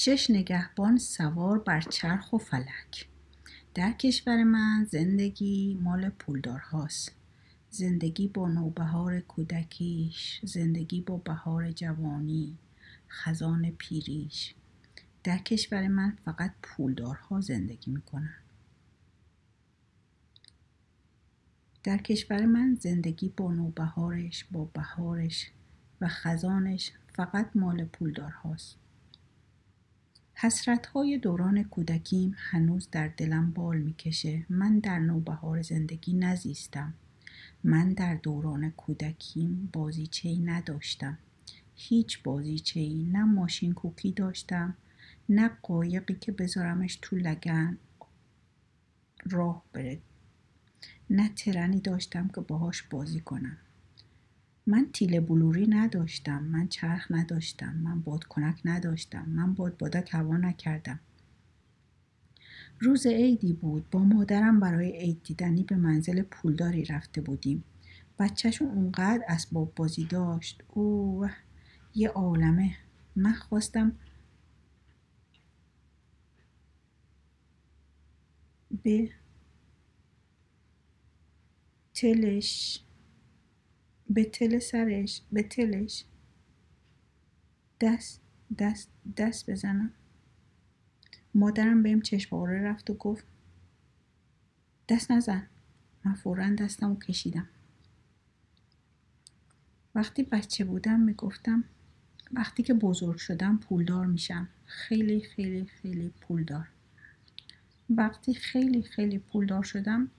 شش نگهبان سوار بر چرخ و فلک. در کشور من زندگی مال پولدارهاست. زندگی با نوبهار کودکیش زندگی با بهار جوانی خزان پیریش. در کشور من فقط پولدارها زندگی می‌کنن. در کشور من زندگی با نوبهارش با بهارش و خزانش فقط مال پولدارهاست. حسرت های دوران کودکیم هنوز در دلم بال می‌کشه. من در نوبهار زندگی نزیستم. من در دوران کودکیم بازیچه نداشتم. هیچ بازیچه ای نه ماشین کوکی داشتم نه قایقی که بذارمش تو لگن راه بره. نه ترنی داشتم که باهاش بازی کنم. من تیله بلوری نداشتم من چرخ نداشتم من بادکنک نداشتم من بادبادک هوا نکردم. روز عیدی بود با مادرم برای عید دیدنی به منزل پولداری رفته بودیم. بچهشون اونقدر اسباب بازی داشت. اوه یه عالمه. من خواستم به تلش به تل سرش به تلش. دست دست دست بزنم. مادرم بهم چشماره رفت و گفت دست نزن. من فورا دستم و کشیدم. وقتی بچه بودم می‌گفتم وقتی که بزرگ شدم پولدار میشم. خیلی خیلی خیلی پولدار. وقتی خیلی خیلی پولدار شدم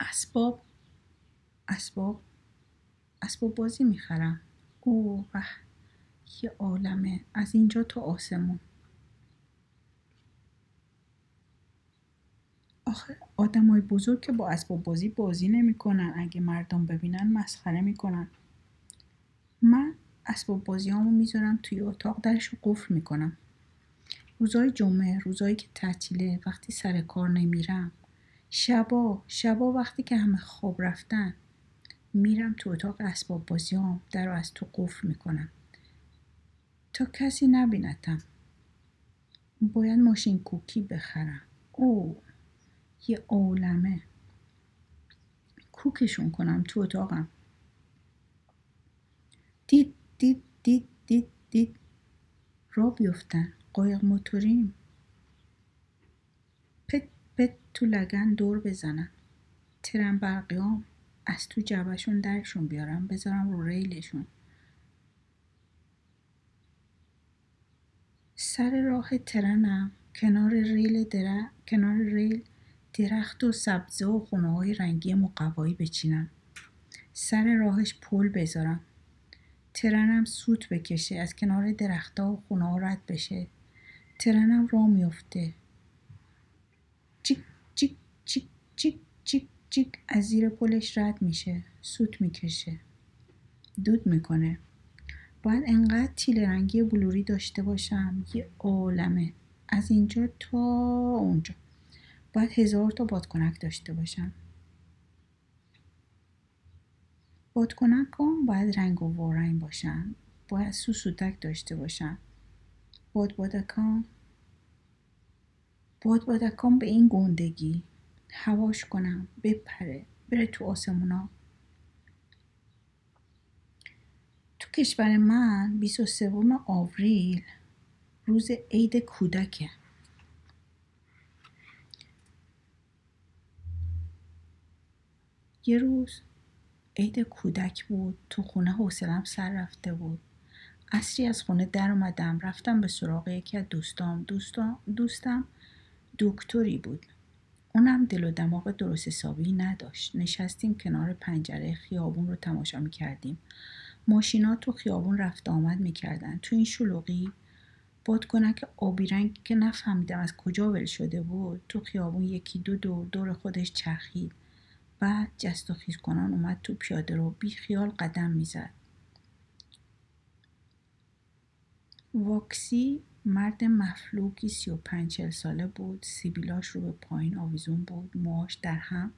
اسباب اسباب اسباب بازی می‌خرم. او و یه عالمه. از اینجا تا آسمون. آخه آدمای بزرگ که با اسباب بازی بازی نمی‌کنن. اگه مردم ببینن مسخره می‌کنن. من اسباب بازیامو می‌ذارم توی اتاق درش رو قفل می‌کنم. روزای جمعه روزایی که تعطیله وقتی سر کار نمیرم. شبا شبا وقتی که همه خواب رفتن. میرم تو اتاق اسباب بازیام در رو از تو قفل می‌کنم. تا کسی نبینتم باید ماشین کوکی بخرم. او یه عالمه. کوکشون کنم تو اتاقم. دید دید دید دید دید. را بیفتن. قایق موتوریم. پت پت تو لگن دور بزنم ترن برقیام از تو جبهشون درشون بیارم بذارم رو ریلشون. سر راه ترنم کنار ریل در... کنار ریل درخت و سبزه و خونه های رنگی مقوایی بچینم. سر راهش پل بذارم. ترنم سوت بکشه از کنار درختها و خونه ها رد بشه. ترنم را میفته چیک چیک چیک چیک. چیک از زیر پلش رد میشه. سوت می‌کشه. دود می‌کنه. باید انقدر تیل رنگی بلوری داشته باشم. یه عالمه. از اینجا تا اونجا. باید هزار تا بادکنک داشته باشم. بادکنک هم باید رنگ و وارنگ باشن. باید سوسودک داشته باشن. بادبادکان بادبادکان به این گندگی. هواش کنم بپره بره تو آسمونا. تو کشور من 23 آوریل روز عید کودکه. یه روز عید کودک بود تو خونه حوصلم سر رفته بود. اصری از خونه در اومدم رفتم به سراغ یکی از دوستام. دوستام دوستم دکتری بود. اونم دل و دماغ درست حسابی نداشت. نشستیم کنار پنجره خیابون رو تماشا می‌کردیم. ماشینا تو خیابون رفت آمد می‌کردن. تو این شلوغی؟ بادکنک آبی رنگ که نفهمیدم از کجا ول شده بود تو خیابون یکی دو دور دور خودش چرخید. بعد جست و خیز کنان اومد تو پیاده رو بی خیال قدم می‌زد. واکسی مرد مفلوکی سی و پنج ساله بود. سیبیلاش رو به پایین آویزون بود موهاش در هم.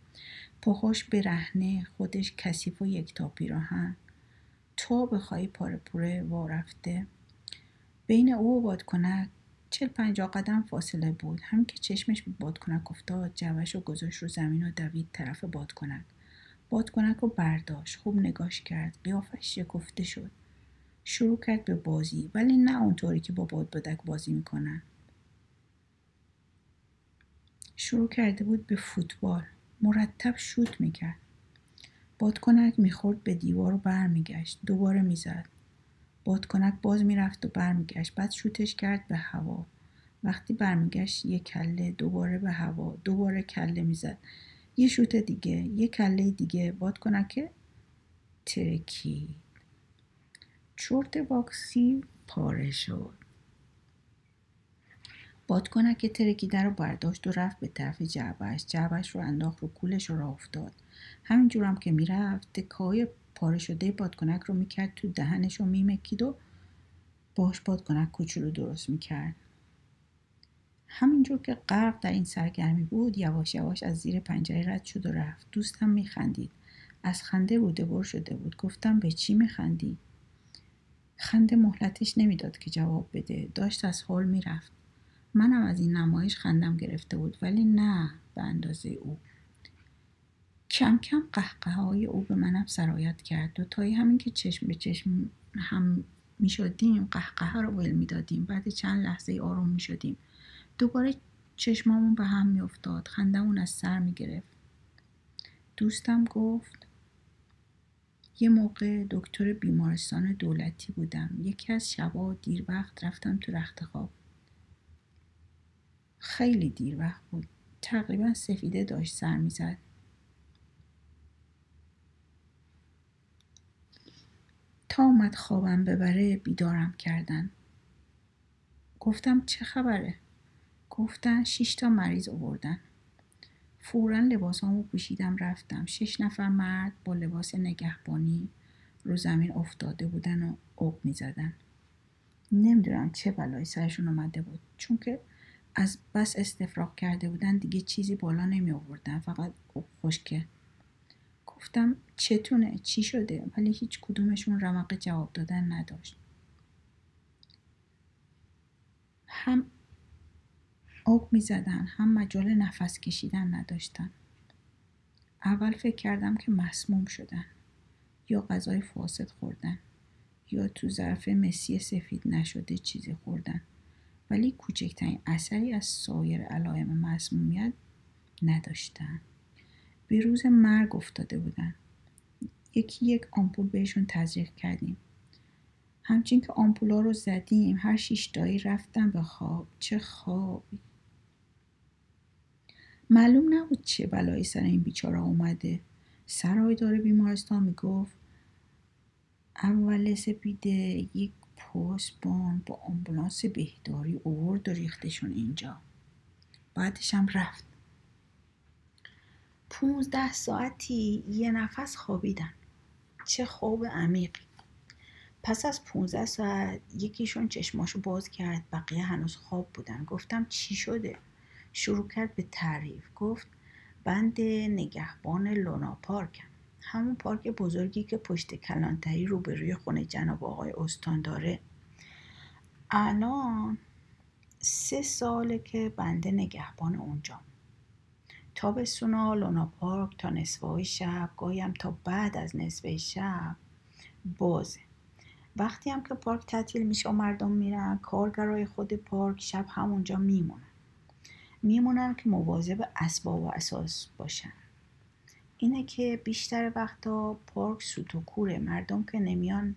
پاهاش برهنه خودش کثیف و یک تا پیراهن تا بخوای پاره پوره وارفته بین او و بادکنک چل پنجاه قدم فاصله بود. همین که چشمش به بادکنک افتاد جوش رو گذاشت رو زمین و دوید طرف بادکنک. بادکنک رو برداشت. خوب نگاش کرد. قیافش شکفته شد. شروع کرد به بازی ولی نه اونطوری که با بادبادک بازی می‌کنن. شروع کرده بود به فوتبال. مرتب شوت می‌کرد. بادکنک می‌خورد به دیوار و برمیگشت. دوباره می‌زد. بادکنک باز می‌رفت و برمیگشت. بعد شوتش کرد به هوا. وقتی برمیگشت یه کله دوباره به هوا. دوباره کله می‌زد. یه شوت دیگه یه کله دیگه. بادکنک ترکی. چرت باکسی پاره شد. بادکنک ترکیده رو برداشت و رفت به طرف جعبش جعبش رو انداخت رو کولش رو افتاد. همینجور هم که می‌رفت تکای پاره شده بادکنک رو می‌کرد تو دهنش رو میمکید و باش بادکنک کوچولو درست می‌کرد. همینجور که غرق در این سرگرمی بود یواش یواش از زیر پنجره رد شد و رفت. دوستم میخندید. از خنده روده بر شده بود. گفتم به چی میخندی؟ خنده مهلتش نمی‌داد که جواب بده. داشت از حال می‌رفت. منم از این نمایش خندم گرفته بود ولی نه به اندازه او. کم کم قهقه های او به منم سرایت کرد. دوتایی همین که چشم به چشم هم می شدیم قهقه رو ول می دادیم بعد چند لحظه آروم می شدیم دوباره چشمامون به هم می افتاد خندمون از سر می گرفت دوستم گفت یه موقع دکتر بیمارستان دولتی بودم. یکی از شبا دیر وقت رفتم تو رخت خواب. خیلی دیر وقت بود. تقریبا سفیده داشت سر می‌زد. تا اومد خوابم ببره بیدارم کردن. گفتم چه خبره؟ گفتن شش تا مریض آوردن. فورا لباسامو پوشیدم رفتم. شش نفر مرد با لباس نگهبانی رو زمین افتاده بودن و اوق می‌زدن. نمی‌دونم چه بلایی سرشون اومده بود. چون که از بس استفراغ کرده بودن دیگه چیزی بالا نمی آوردن فقط خشکه گفتم چتونه؟ چی شده؟ ولی هیچ کدومشون رمق جواب دادن نداشت. هم آب می زدن هم مجال نفس کشیدن نداشتن. اول فکر کردم که مسموم شدن یا غذای فاسد خوردن یا تو ظرف مسی سفید نشده چیزی خوردن. ولی کوچکترین اثری از سایر علائم مسمومیت نداشتن. به روز مرگ افتاده بودن. یکی یک آمپول بهشون تزریق کردیم. همچین که آمپولا رو زدیم هر شیشتایی رفتن به خواب. چه خوابی. معلوم نبود چه بلایی سر این بیچاره اومده. سرایدار بیمارستان می‌گفت اول سپیده یک پاسبان با آمبولانس بهداری اوورد و ریختشون اینجا. بعدش هم رفت. پونزده ساعتی یه نفس خوابیدن. چه خواب عمیقی. پس از پونزده ساعت یکیشون چشماشو باز کرد. بقیه هنوز خواب بودن. گفتم چی شده؟ شروع کرد به تعریف. گفت بند نگهبان لونا پارکم. همون پارک بزرگی که پشت کلانتری روبروی خونه جناب آقای استان داره. الان سه ساله که بنده نگهبان اونجا تابستونا لونا پارک تا نصفه شب گاهیم تا بعد از نصفه شب بازه. وقتی هم که پارک تعطیل میشه و مردم میرن کارگرای خود پارک شب همونجا میمونن. میمونن که مواظب اسباب و اساس باشن. اینه که بیشتر وقتا پارک سوت و کوره. مردم که نمیان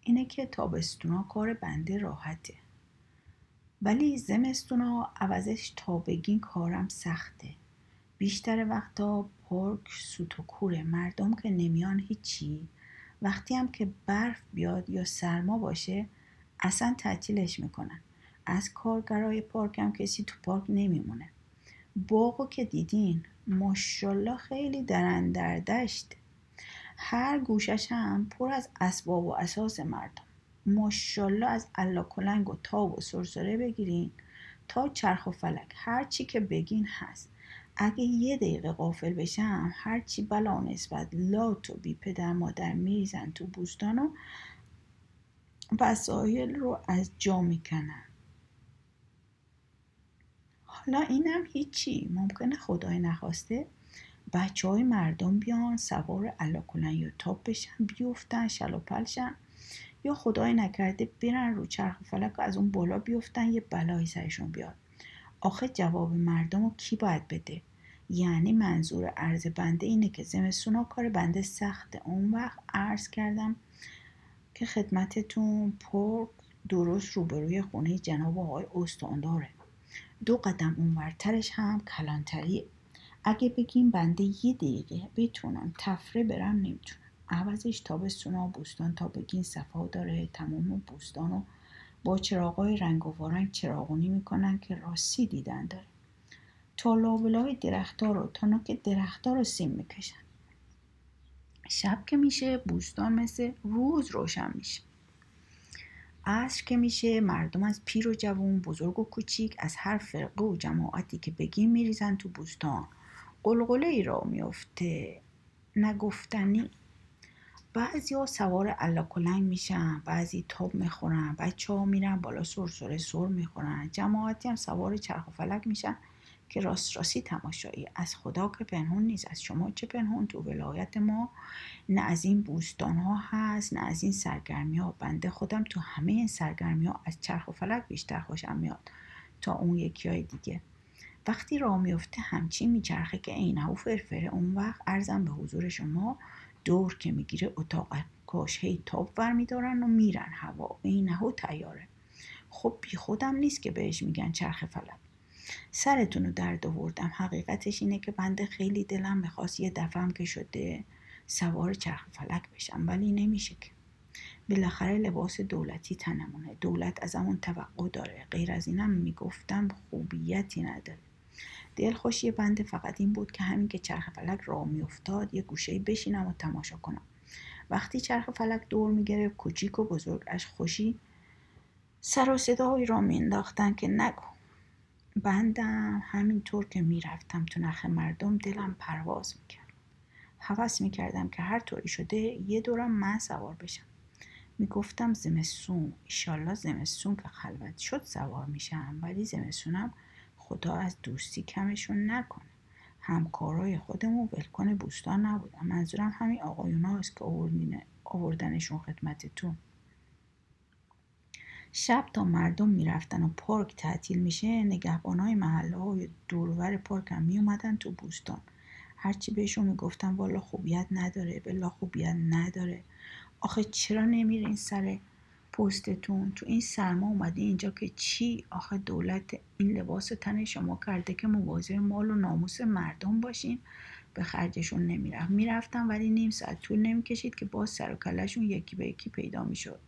اینه که تابستونا کار بنده راحته. ولی زمستونا عوضش تا بگین کارم سخته. بیشتر وقتا پارک سوت و کوره. مردم که نمیان هیچی. وقتی هم که برف بیاد یا سرما باشه اصلا تعطیلش می‌کنن. از کارگرای پارک هم کسی تو پارک نمیمونه. باغو که دیدین ماشالله خیلی درن دشت. هر گوشش هم پر از اسباب و اساس مردم. ماشالله از علا کلنگ و تاب و سرسره بگیرین تا چرخ و فلک. هر چی که بگین هست. اگه یه دقیقه قافل بشم هرچی بلا نسبت لات و بی پدر مادر میریزن تو بوستان و وسایل رو از جا می‌کنن. حالا اینم هیچی ممکنه خدای نخواسته بچه های مردم بیان سوار علا یا تاپ بشن بیفتن شلوپل شن. یا خدای نکرده برن رو چرخ فلک از اون بالا بیفتن یه بلایی سرشون بیاد. آخه جواب مردم رو کی باید بده؟ یعنی منظور عرض بنده اینه که زمستونا کار بنده سخته. اون وقت عرض کردم که خدمتتون پرک درست روبروی خونه جناب آقای استانداره. دو قدم اونورترش هم کلانتریه. اگه بگیم بنده یه دقیقه بتونم تفره برم نمی‌تونم عوضش تابستون و بوستان تا بگین صفا داره تمام بوستان رو با چراغای رنگ و وارنگ چراغونی می‌کنن که راستی دیدن داره. تا لابلای درختها رو تا نوک درختها رو سیم می‌کشن. شب که میشه بوستان مثل روز روشن میشه. عصر که میشه مردم از پیر و جوون بزرگ و کوچیک از هر فرقه و جماعتی که بگیم میریزن تو بوستان. قلقله ای را میفته نگفتنی. بعضی ها سوار علاکلنگ میشن بعضی تاب می‌خورن بچه ها میرن بالا سرسره سر می‌خورن. جماعتی هم سوار چرخ و فلک میشن. که راست راستی تماشایی از خدا که پنهون نیست از شما چه پنهون؟ تو ولایت ما نه از این بوستان ها هست نه از این سرگرمی ها بنده خودم تو همه این سرگرمی ها از چرخ و فلک بیشتر خوشم میاد تا اون یکی های دیگه. وقتی راه میفته همچین میچرخه که عینه و فرفره. اون وقت ارزم به حضور شما دور که می‌گیره اتاق کاش هی تاب ور میدارن و میرن هوا. عینه و تیاره. خب بی خودم نیست که بهش میگن چرخ فلک. سرتون رو درد آوردم. حقیقتش اینه که بنده خیلی دلم می‌خواست یه دفعم که شده سوار چرخ فلک بشم ولی نمیشه که. بالاخره لباس دولتی تنمونه. دولت از همون توقع داره. غیر از اینم می‌گفتم خوبیتی نداره. دلخوشی بنده فقط این بود که همین که چرخ فلک راه میافتاد یه گوشه بشینم و تماشا کنم. وقتی چرخ فلک دور می‌گرفت کوچیک و بزرگ از خوشی سر و صدایی را میانداختن که نگو. بندم. همینطور که می‌رفتم تو نخ مردم دلم پرواز می‌کرد. حوض می‌کردم که هر طوری شده یه دورم من سوار بشم. می‌گفتم زمستون. ایشالله زمستون که خلوت شد سوار میشم ولی زمستونم خدا از دوستی کمشون نکنه. همکارای خودمون ولکن بوستان نبودم. منظورم همین آقایون هاست که آوردنشون خدمتتون. شب تا مردم می‌رفتن و پارک تعطیل میشه نگهبان های محله های دورور پارک هم میومدن تو بوستان. هرچی بهشون می‌گفتم والا خوبیت نداره بلا خوبیت نداره. آخه چرا نمیرین سر پستتون؟ تو این سرما اومده اینجا که چی؟ آخه دولت این لباس تن شما کرده که مواظب مال و ناموس مردم باشین. به خرجشون نمی‌رفت. می‌رفتم ولی نیم ساعت طول نمی‌کشید که باز سر و کلشون یکی به یکی پیدا می‌شد.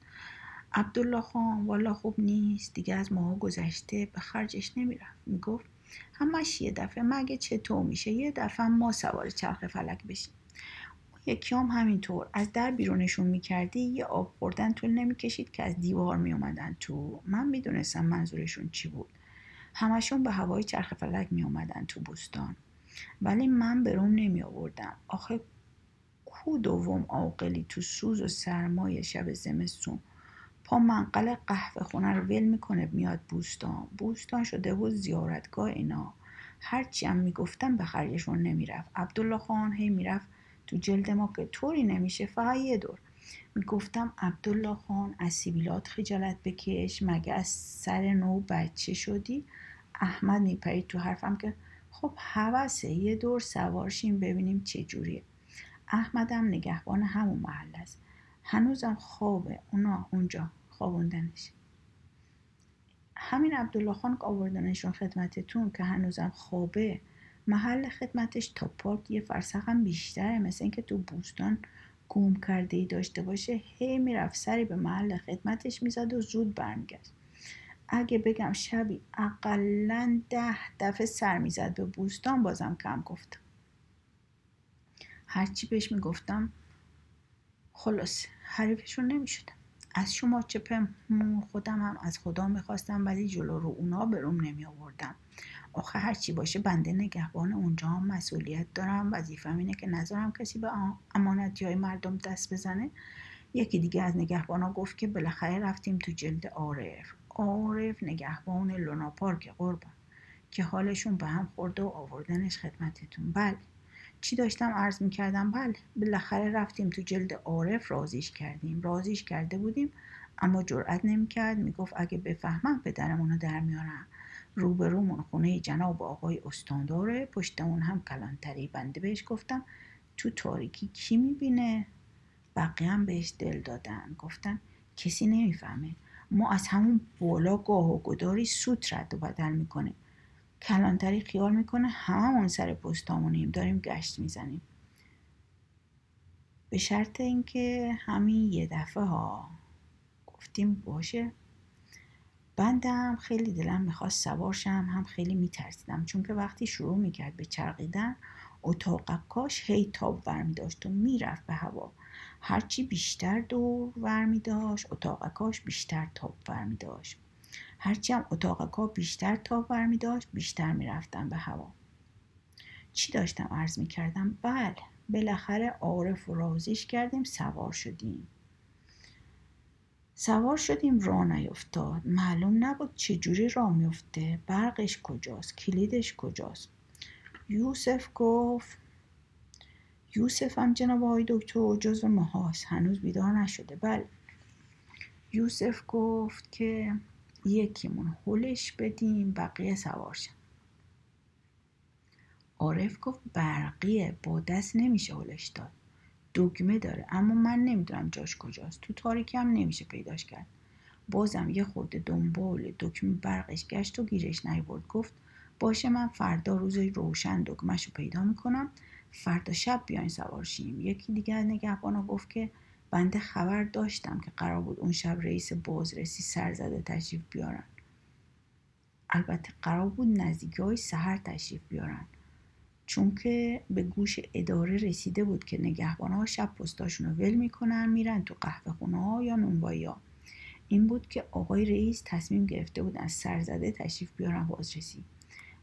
عبدالله خان والا خوب نیست دیگه از ماها گذشته به خرجش نمی‌رفت. می‌گفت همش یه دفعه مگه چطور میشه یه دفعه ما سوار چرخ فلک بشیم. یکی هم همینطور از در بیرونشون می‌کردی یه آب خوردن طول نمی‌کشید که از دیوار میومدن تو. من می‌دونستم منظورشون چی بود. همشون به هوای چرخ فلک میومدن تو بوستان ولی من به روم نمی آوردم آخه کو دوم عاقلی تو سوز و سرمایه شب زمستون؟ پا منقل قهوه خونه رو ول می‌کنه میاد بوستان. بوستان شده بود زیارتگاه اینا. هرچی هم می‌گفتم به خرجشون نمی‌رفت. عبدالله خان هی می‌رفت تو جلد ما که طوری نمیشه فقط یه دور. می‌گفتم عبدالله خان از سیبیلات خجالت بکش مگه از سر نو بچه شدی؟ احمد میپرید تو حرفم که خب حوثه یه دور سوارشیم ببینیم چه جوریه. احمدم نگهبان همون محل است. هنوزم خوابه. اونا اونجا. خوابوندنش همین عبدالله خان که آوردنشون خدمتتون که هنوزم خوابه محل خدمتش تا پارک یه فرسخ هم بیشتره. مثل اینکه تو بوستان گم کرده ای داشته باشه هی می‌رفت سری به محل خدمتش می‌زد و زود برمیگشت. اگه بگم شبی اقلا ده دفعه سر می‌زد به بوستان بازم کم گفتم هرچی بهش می‌گفتم خلاص حریفشون نمی‌شدم از شما چه خودم هم از خدا می‌خواستم ولی جلو رو اونا بروم نمی آوردم آخه هرچی باشه بنده نگهبان اونجا هم مسئولیت دارم. وظیفم اینه که نذارم کسی به امانتی های مردم دست بزنه. یکی دیگه از نگهبانا گفت که بالاخره رفتیم تو جلد عارف عارف نگهبان لونا پارک قربان که حالشون به هم خورده و آوردنش خدمتتون. بله. چی داشتم عرض می‌کردم؟ بله بالاخره رفتیم تو جلد عارف رازیش کردیم. رازیش کرده بودیم اما جرأت نمی‌کرد. می‌گفت اگه بفهمم پدرمون رو در میارم. روبرومون خونه جناب آقای استانداره. پشت اون هم کلانتری. بنده بهش گفتم تو تاریکی کی می‌بینه؟ بقیه هم بهش دل دادن. گفتن کسی نمی‌فهمه. ما از همون بالا گاه و گداری سوت رد و بدل می‌کنیم. کلانتری خیال می‌کنه همون سر پستامونیم داریم گشت می‌زنیم. به شرط اینکه همین یه دفعه ها گفتیم باشه. بندم خیلی دلم می‌خواست سوار شم هم خیلی میترسیدم. چون که وقتی شروع می‌کرد به چرقیدن اتاق کاش هی تاب ورمی داشت و می‌رفت به هوا. هرچی بیشتر دور ورمی داشت اتاق کاش بیشتر تاب ورمی داشت هرچی هم اتاق کا بیشتر تاب ورمی داشت بیشتر می‌رفتم به هوا. چی داشتم عرض می‌کردم بله بالاخره عارف و رازیش کردیم سوار شدیم. سوار شدیم راه نیفتاد. معلوم نبود چجوری راه میفته برقش کجاست؟ کلیدش کجاست؟ یوسف گفت یوسف هم جناب آقای دکتر جزو ماهاست. هنوز بیدار نشده. بله. یوسف گفت که یکیمون هلش بدیم بقیه سوارشن عارف گفت برقیه با دست نمیشه هلش داد. دگمه داره اما من نمی‌دونم جاش کجاست. تو تاریکی هم نمیشه پیداش کرد. بازم یه خورده دنبال دکمه برقش گشت و گیرش نیورد. گفت باشه من فردا روز روشن دکمهش رو پیدا می‌کنم. فردا شب بیاین سوارشیم یکی دیگه از نگهبانا گفت که بنده خبر داشتم که قرار بود اون شب رئیس بازرسی سرزده تشریف بیارن. البته قرار بود نزدیکی های سهر تشریف بیارن. چون که به گوش اداره رسیده بود که نگهبان ها شب پستاشون رو ول می‌کنن میرن تو قهوه خونه ها یا نونبایی ها. این بود که آقای رئیس تصمیم گرفته بود از سرزده تشریف بیارن بازرسی.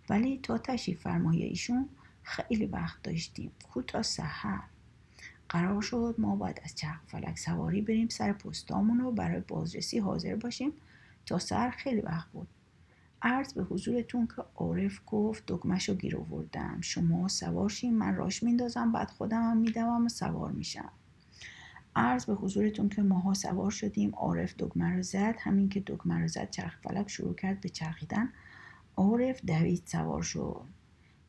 ولی تا تشریف فرمایی ایشون خیلی وقت داشتیم. کوتا سحر. قرار شد ما باید از چرخ فلک سواری بریم سر پستامون رو برای بازرسی حاضر باشیم. تا سر خیلی وقت بود. عرض به حضورتون که عارف گفت دکمش رو گیر آوردم. شما سوارشیم من راش میندازم بعد خودم هم میدوم و سوار میشم. عرض به حضورتون که ماها سوار شدیم عارف دکمه رو زد. همین که دکمه رو زد چرخ فلک شروع کرد به چرخیدن. عارف دوید سوار شد.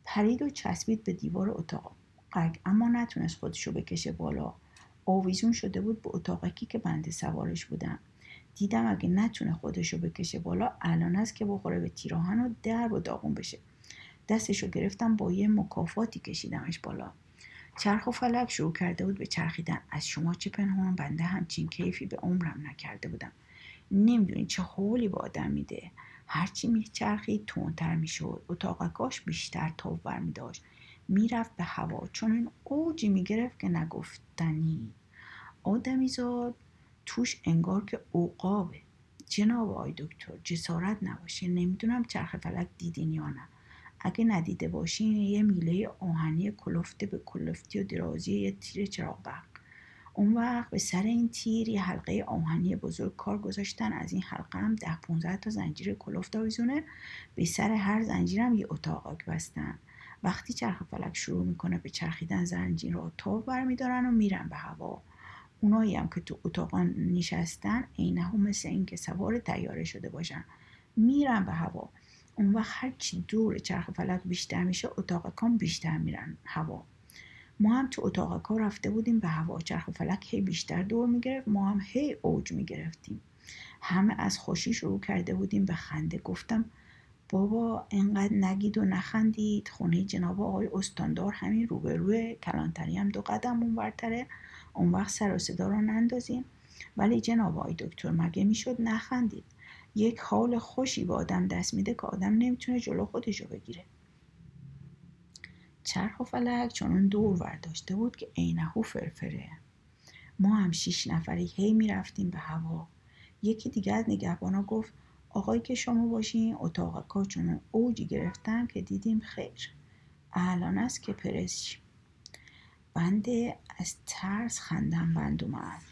پرید و چسبید به دیوار اتاق. اما نتونست خودشو بکشه بالا. آویزون شده بود به اتاقکی که بنده سوارش بودم دیدم اگه نتونه خودشو بکشه بالا الان است که بخوره به تیراهن و در و داغون بشه. دستشو گرفتم با یه مکافاتی کشیدمش بالا. چرخ و فلک شروع کرده بود به چرخیدن. از شما چه پنهان بنده همچین کیفی به عمرم نکرده بودم. نمی‌دونی چه حولی به آدم میده. هرچی میچرخید تندتر می‌شد. اتاقکاش بیشتر تاب برمی داشت می‌رفت به هوا. چون این اوجی می‌گرفت که نگفتنی. آدمیزاد توش انگار که اوقابه جناب آقای دکتر جسارت نباشه. نمی‌دونم چرخ فلک دیدین یا نه. اگه ندیده باشین یه میله آهنی کلفته به کلفتی و درازی یه تیر چراغ برق. اون وقت به سر این تیر یه حلقه آهنی بزرگ کار گذاشتن. از این حلقه هم ده 15 تا زنجیر کلفت آویزونه. به سر هر زنجیرم یه اتاقاک بستن. وقتی چرخ فلک شروع می‌کنه به چرخیدن زنجیر رو تاب برمیدارن و میرن به هوا. اونایی هم که تو اتاق نشستن عینه هم مثل اینکه سوار تیاره شده باشن میرن به هوا. اون وقت هرچی دور چرخ فلک بیشتر میشه اتاق کام بیشتر میرن هوا. ما هم تو اتاق کار رفته بودیم به هوا. چرخ فلک هی بیشتر دور می‌گرفت ما هم هی اوج می‌گرفتیم. همه از خوشی شروع کرده بودیم به خنده. گفتم بابا انقدر نگید و نخندید. خونه جناب آقای استاندار همین روبروی کلانتری هم دو قدم اونورتره. اون وقت سر و صدا رو نندازیم ولی جناب آقای دکتر مگه می‌شد نخندید؟ یک حال خوشی به آدم دست میده که آدم نمی‌تونه جلو خودشو بگیره. چرخ و فلک چون دور ورداشته بود که عینهو فرفره. ما هم شیش نفری هی می‌رفتیم به هوا. یکی دیگه از نگهبانا گفت آقایی که شما باشین اتاق چون اوجی گرفتن که دیدیم خیر. الان است که پرس بنده از ترس خندم بند اومد.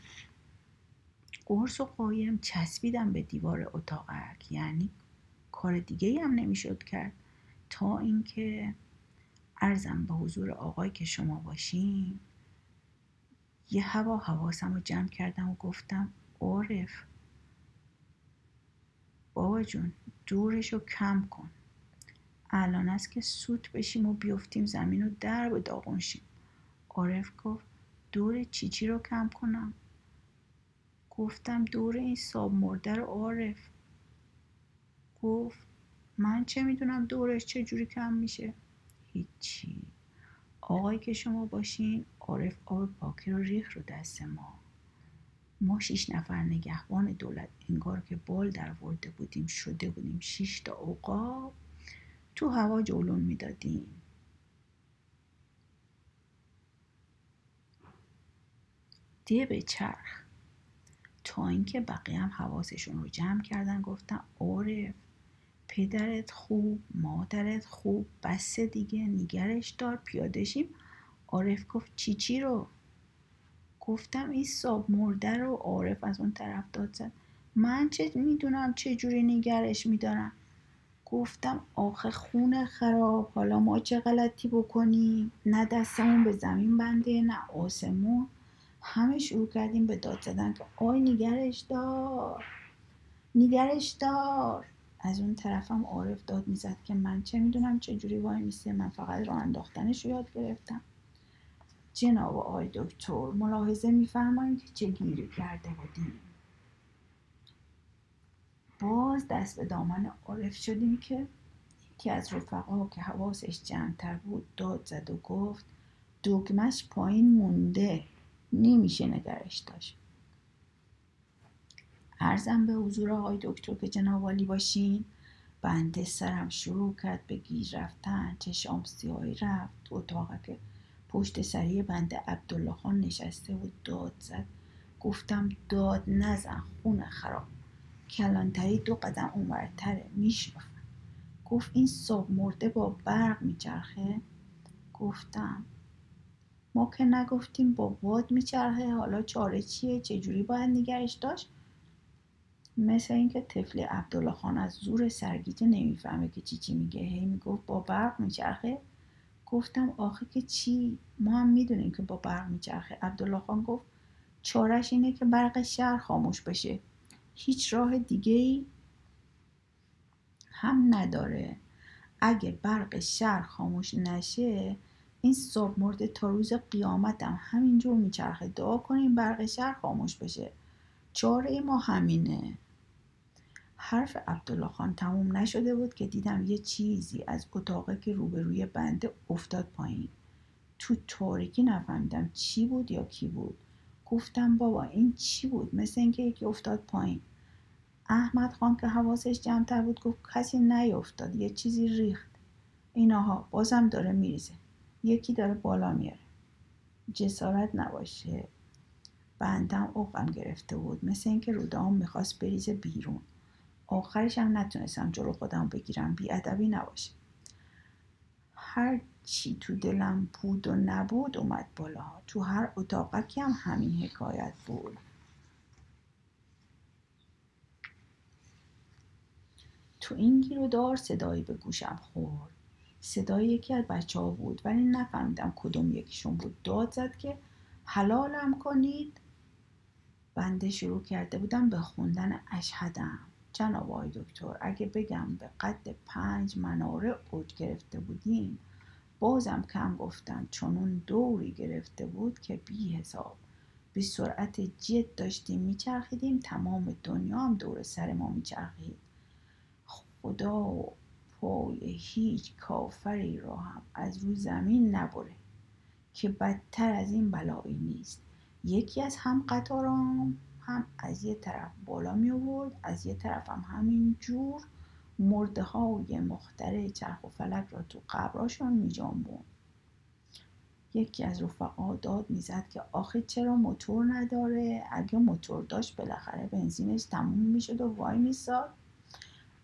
قرص و قایم چسبیدم به دیوار اتاقک. یعنی کار دیگه هم نمی‌شد کرد. تا اینکه ارزم به حضور آقای که شما باشین یه هوا حواسم رو جمع کردم و گفتم عارف. بابا جون دورش رو کم کن. الان است که سوت بشیم و بیفتیم زمین و در به داغون شیم. عارف گفت دور چیچی رو کم کنم. گفتم دور این ساب مرده رو عارف. گفت من چه می‌دونم دورش چه جوری کم میشه؟ هیچی. آقایی که شما باشین عارف آب پاکی رو ریخ رو دست ما. ما شیش نفر نگهبان دولت انگار که بال در ورده بودیم شده بودیم. شیش تا اوقاب تو هوا جولون می‌دادیم. دیه به چرخ. تا اینکه بقیه هم حواسشون رو جمع کردن گفتن عارف پدرت خوب مادرت خوب بسه دیگه نگرش دار پیادشیم عارف گفت چی چی رو؟ گفتم این ساب مرده رو عارف از اون طرف داد زد. من چه می‌دونم چه جوری نگرش میدارم. گفتم آخه خونه خراب حالا ما چه غلطی بکنیم؟ نه دستمون به زمین بنده نه آسمون. همه شروع کردیم به داد زدن که آی نگرش دار نگرش دار. از اون طرفم عارف داد می‌زد که من چه می‌دونم چه جوری وای میسته من فقط راه انداختنش رو یاد گرفتم. جناب آقای دکتر ملاحظه میفرمایید که چه گیری کرده بودیم. باز دست به دامن عارف شدیم که یکی از رفقا که حواسش جمعتر بود داد زد و گفت دگمش پایین مونده نمیشه نگرش داشت. ارزم به حضور آقای دکتر که جناب باشین. بنده سرم شروع کرد به گیر رفتن چشام سیاهی رفت اتاق که پشت سری بنده عبدالله خان نشسته و داد زد. گفتم داد نزن خونه خراب. کلانتری دو قدم اونورتره میشنفن گفت این صبح مرده با برق میچرخه؟ گفتم. ما که نگفتیم با باد میچرخه حالا چاره چیه؟ چجوری باید نگرش داشت؟ مثل اینکه طفل عبدالله خان از زور سرگیجه نمی‌فهمه که چی چی میگه. هی می‌گفت با برق میچرخه؟ گفتم آخه که چی؟ ما هم می‌دونیم که با برق میچرخه. عبدالله خان گفت چارش اینه که برق شهر خاموش بشه. هیچ راه دیگه ای هم نداره. اگه برق شهر خاموش نشه این صبح مرده تا روز قیامتم همینجور میچرخه. دعا کنیم برق شهر خاموش بشه. چاره ما همینه. حرف عبدالله خان تموم نشده بود که دیدم یه چیزی از اتاقه که روبروی بنده افتاد پایین. تو تاریکی نفهمیدم چی بود یا کی بود. گفتم بابا این چی بود؟ مثل اینکه یکی افتاد پایین. احمد خان که حواسش جمعتر بود گفت کسی نیفتاد یه چیزی ریخت. اینها بازم داره میریزه. یکی داره بالا میاره. جسارت نباشه. بندم اوقم گرفته بود. مثل اینکه رودام می‌خواست بریزه بیرون. آخرش هم نتونستم جلو خودم بگیرم. بیادبی نباشه. هر چی تو دلم بود و نبود اومد بالا. تو هر اتاقکی هم همین حکایت بود. تو این گیر و دار صدایی به گوشم خورد. صدای یکی از بچه ها بود ولی نفهمیدم کدوم یکیشون بود. داد زد که حلالم کنید. بنده شروع کرده بودم به خوندن اشهدم. جناب آقای دکتر اگه بگم به قد پنج مناره اوج گرفته بودیم بازم کم گفتم چون دوری گرفته بود که بی حساب به سرعت جد داشتیم میچرخیدیم تمام دنیا هم دور سر ما میچرخید. خدا پای هیچ کافری را هم از روی زمین نبره که بدتر از این بلایی نیست. یکی از هم قطارام هم از یه طرف بالا می آورد از یه طرف هم همین جور مرده های مختره چرخ و فلک را تو قبراشون می جانبون. یکی از رفقا داد می‌زد که آخه چرا موتور نداره؟ اگه موتور داشت بالاخره بنزینش تموم می‌شد و وای میساد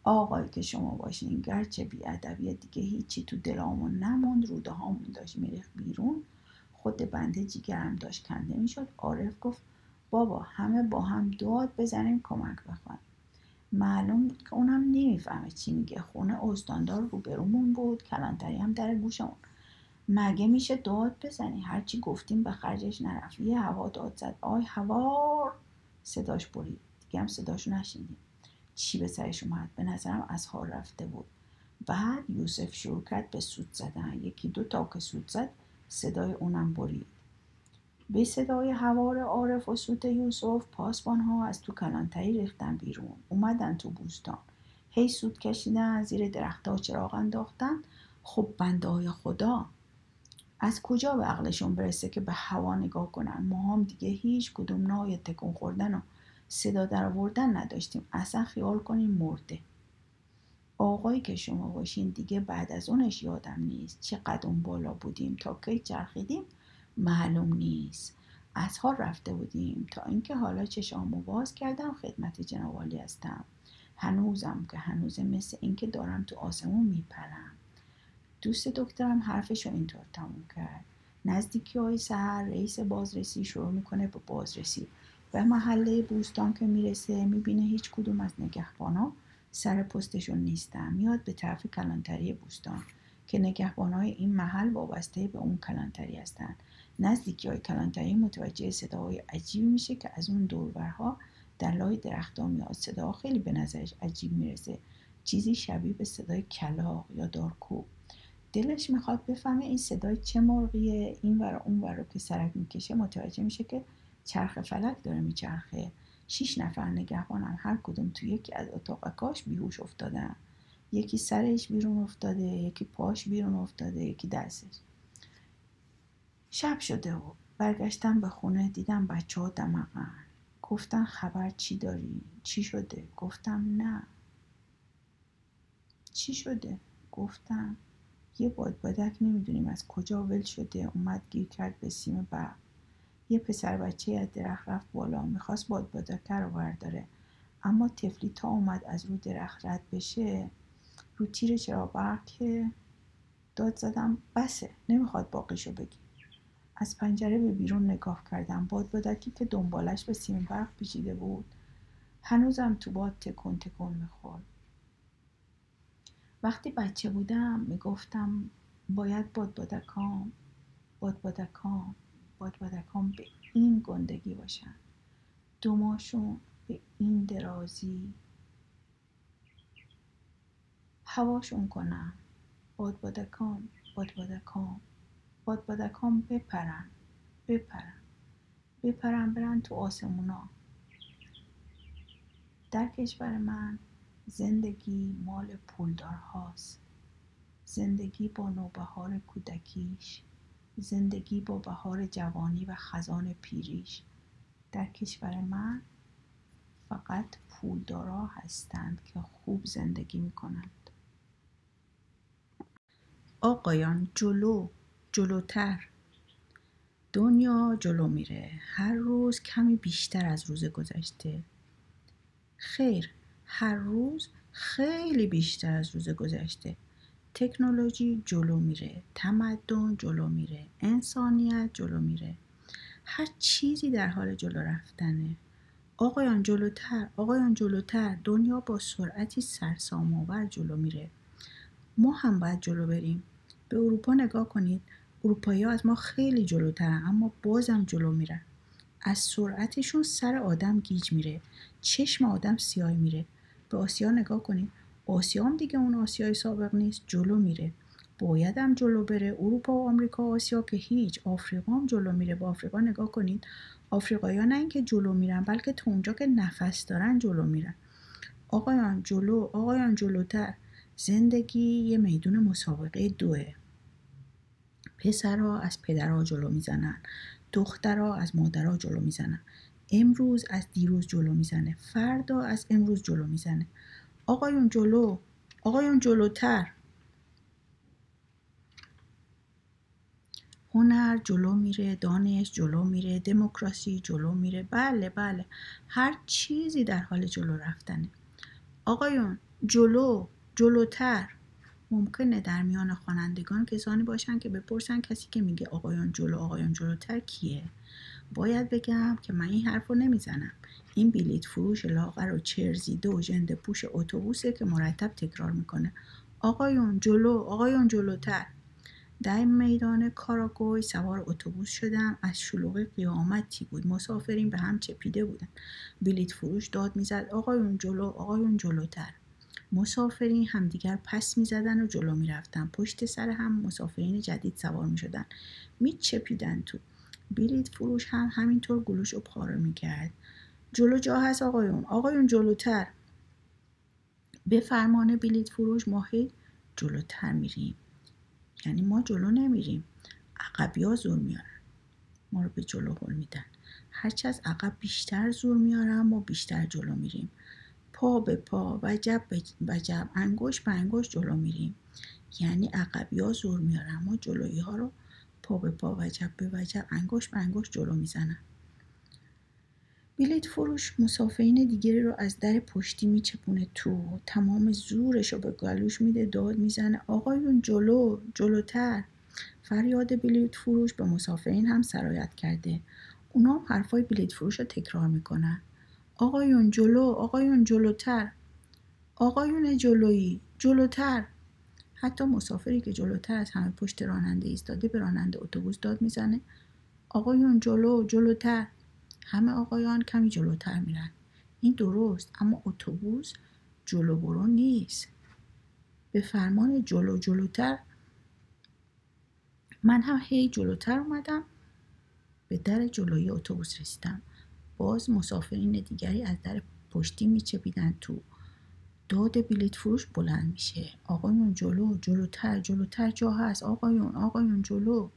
آقایی که شما باشین گرچه بیادبی دیگه هیچی تو دلامون نموند روده هامون داشت میریخ بیرون. خود بنده جیگرم داشت کنده می‌شد. عارف گفت بابا همه با هم داد بزنیم کمک بخوایم معلوم بود که اونم نمی‌فهمه چی میگه. خونه استاندار روبرومون بود کلانتری هم در گوشمون. مگه میشه داد بزنی؟ هرچی گفتیم به خرجش نرفت. یه هوا داد زد. آی هوار صداش برید. دیگه هم صداشو نشیندیم چی به سرش اومد؟ به نظرم از حال رفته بود. بعد یوسف شروع کرد به سود زدن. یکی دو تا که سود زد صدای اونم برید. به صدای هوار عارف و سوت یوسف پاسبان ها از تو کلانتری ریختن بیرون. اومدن تو بوستان. هی سود کشیدن زیر درختها چراغ انداختن. خب بنده های خدا از کجا به عقلشون برسه که به هوا نگاه کنن؟ ما هم دیگه هیچ کدوم نای تکون خوردن و صدا در آوردن نداشتیم. اصلا خیال کنیم مرده. آقایی که شما باشین دیگه بعد از اونش یادم نیست چقدر اون بالا بودیم تا کی چرخیدیم. معلوم نیست. از حال رفته بودیم. تا اینکه حالا چشامو باز کردم خدمت جنابالی هستم. هنوزم که هنوزه مثل اینکه دارم تو آسمون میپرم. دوست دکترم حرفش رو اینطور تموم کرد. نزدیکی های سهر رئیس بازرسی شروع می‌کنه به بازرسی. به محله بوستان که می‌رسه می‌بینه هیچ کدوم از نگهبانا سر پستشون نیستن. میاد به طرف کلانتری بوستان که نگهبانای این محل وابسته به اون کلانتری هستن. نزدیکی های کلانتری متوجه صداهای عجیبی میشه که از اون دوربرها در لای درختها میاد صدا خیلی به نظرش عجیب می‌رسه. چیزی شبیه به صدای کلاق یا دارکوب. دلش می‌خواد بفهمه این صدای چه مرغیه این ور اون ور که سرک می‌کشه متوجه میشه که چرخ فلک داره میچرخه. شیش نفر نگهبانم هر کدوم تو یکی از اتاقکاش بیهوش افتادن. یکی سرش بیرون افتاده یکی پاش بیرون افتاده یکی دستش. شب شده و برگشتم به خونه دیدم بچه ها دمقن گفتن خبر چی داری؟ چی شده؟ گفتم نه. چی شده؟ گفتم یه بادبادک نمی‌دونیم از کجا ول شده. اومد گیر کرد به سیم برق یه پسر بچه از درخت رفت بالا. می‌خواست بادبادک رو برداره. اما تفلی تا اومد از رو درخت رد بشه رو تیر چرا برق که داد زدم بسه. نمی‌خواد باقیشو بگی از پنجره به بیرون نگاه کردم. بادبادکی که دنبالش به سیم برق پیچیده بود. هنوزم تو باد تکون تکون می‌خورد. وقتی بچه بودم می‌گفتم باید بادبادکام بادبادکام بادبادکام به این گندگی باشن. دوماشون به این درازی. هواشون کنم بادبادکام بادبادکام بادبادکام بپرن بپرن بپرن برن تو آسمونا. در کشور من زندگی مال پولدار هاست زندگی با نوبهار کودکیش. زندگی با بهار جوانی و خزان پیریش. در کشور من فقط پولدارا هستند که خوب زندگی می کنند آقایان جلو. جلوتر. دنیا جلو میره. هر روز کمی بیشتر از روز گذشته. خیر هر روز خیلی بیشتر از روز گذشته. تکنولوژی جلو میره. تمدن جلو میره. انسانیت جلو میره. هر چیزی در حال جلو رفتنه. آقایان جلوتر آقایان جلوتر. دنیا با سرعتی سرسام‌آور جلو میره. ما هم باید جلو بریم. به اروپا نگاه کنید. اروپایی از ما خیلی جلوترن اما بازم جلو میرن. از سرعتشون سر آدم گیج میره. چشم آدم سیاه میره. به آسیا نگاه کنید آسیا هم دیگه اون آسیای سابق نیست جلو میره. باید هم جلو بره. اروپا و آمریکا و آسیا که هیچ. آفریقا هم جلو میره. با آفریقا نگاه کنید آفریقایی ها نه اینکه جلو میرن بلکه تو اونجا که نفس دارن جلو میرن. آقایان جلو آقایان جلوتر. زندگی یه میدون مسابقه دوه. پسرها از پدرها جلو می‌زنن. دخترها از مادرها جلو می‌زنن. امروز از دیروز جلو می‌زنه. فردا از امروز جلو می‌زنه. آقایون جلو. آقایون جلوتر. هنر جلو میره دانش جلو میره دموکراسی جلو میره. بله بله. هر چیزی در حال جلو رفتنه. آقایون جلو جلوتر. ممکنه در میان خوانندگان کسانی باشن که بپرسن کسی که میگه آقایان جلو آقایان جلوتر کیه؟ باید بگم که من این حرف رو نمی‌زنم. این بلیت فروش لاغر و چرزیده و ژنده پوش اتوبوسه که مرتب تکرار می‌کنه. آقایون جلو آقایون جلوتر. در میدان کاراگوی سوار اتوبوس شدم. از شلوغی قیامتی بود. مسافرین به هم چپیده بودن بلیت فروش داد می‌زد. آقایون جلو آقایون جلوتر. مسافرین همدیگر پس می‌زدن و جلو می‌رفتن. پشت سر هم مسافرین جدید سوار می‌شدن. میچپیدن تو. بلیت فروش هم همینطور گلوش و پاره می‌کرد. جلو جا هست آقایون. آقایون جلوتر. به فرمان بلیت فروش ماهی جلوتر میریم. یعنی ما جلو نمیریم. عقبی ها زور میارن. ما رو به جلو هل میدن. هرچه از عقب بیشتر زور میارن ما بیشتر جلو میریم. پا به پا وجب به وجب انگوش به انگوش جلو میریم. یعنی عقبی ها زور میارن ما جلویی ها رو پا به پا وجب به وجب انگوش به انگوش جلو می‌زنن. بلیت فروش مسافرین دیگری رو از در پشتی میچپونه تو. تمام زورش رو به گلوش میده داد می‌زنه. آقایون جلو جلوتر. فریاد بلیت فروش به مسافرین هم سرایت کرده. اونا هم حرفای بلیت فروش رو تکرار می‌کنن. آقایون جلو آقایون جلوتر. آقایون جلویی جلوتر. حتی مسافری که جلوتر از همه پشت راننده ایستاده به راننده اتوبوس داد می‌زنه. آقایون جلو جلوتر. همه آقایان کمی جلوتر میرن. این درست اما اتوبوس جلو برو نیست. به فرمان جلو جلوتر. من هم هی جلوتر اومدم به در جلوی اتوبوس رسیدم. باز مسافرین دیگری از در پشتی میچپیدن تو داد بلیت فروش بلند میشه. آقایون جلو جلوتر جلوتر جا هست. آقایون آقایون جلو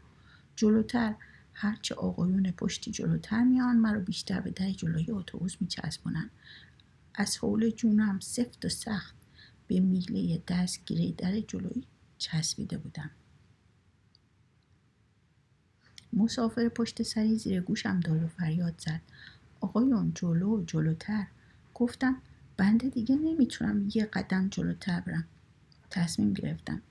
جلوتر. هرچه آقایون پشتی جلوتر میان مرا بیشتر به در جلوی اتوبوس میچسبونن. از حول جونم سفت و سخت به میله دستگیره در جلویی چسبیده بودم. مسافر پشت سری زیر گوشم داد و فریاد زد. آقایون جلو جلوتر. گفتم بنده دیگه نمی‌تونم یه قدم جلوتر برم. تصمیم گرفتم.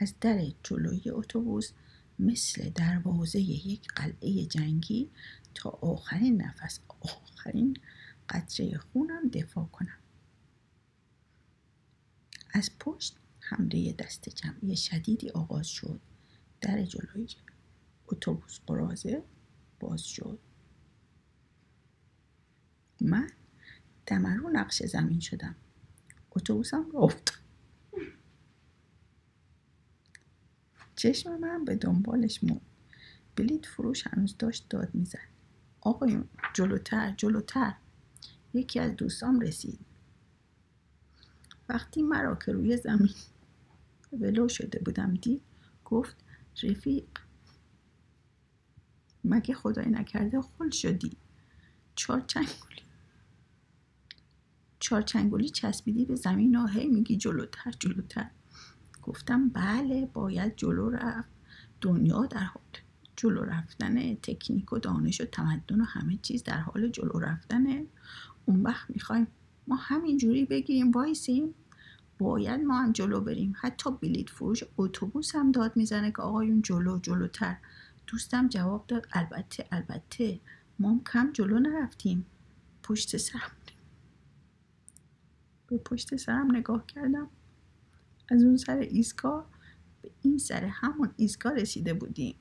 از در جلوی اتوبوس مثل دروازه یک قلعه جنگی تا آخرین نفس آخرین قطره خونم دفاع کنم. از پشت حمله دست جمعی شدیدی آغاز شد. در جلوی اتوبوس قرازه باز شد. من دمرو نقش زمین شدم. اتوبوسم را افتاد. چشم من به دنبالش موند. بلیت فروش هنوز داشت داد می‌زد. آقایون جلوتر جلوتر. یکی از دوستام رسید. وقتی مرا که روی زمین ولو شده بودم دید گفت رفیق مگه خدای نکرده خل شدی؟ چهار چنگولی چهار چنگولی چسبیدی به زمین و هی میگی جلوتر جلوتر. گفتم بله باید جلو رفت. دنیا در حال جلو رفتن تکنیک و دانش و تمدن و همه چیز در حال جلو رفتنه اون وقت می‌خوایم ما همینجوری بگیریم وایسیم. باید ما هم جلو بریم. حتی بلیت فروش اتوبوس هم داد می‌زنه که آقایون جلو جلوتر. دوستم جواب داد البته البته ما کم جلو نرفتیم. پشت سرم به پشت سرم نگاه کردم. از اون سر ایستگاه به این سر همون ایستگاه رسیده بودیم.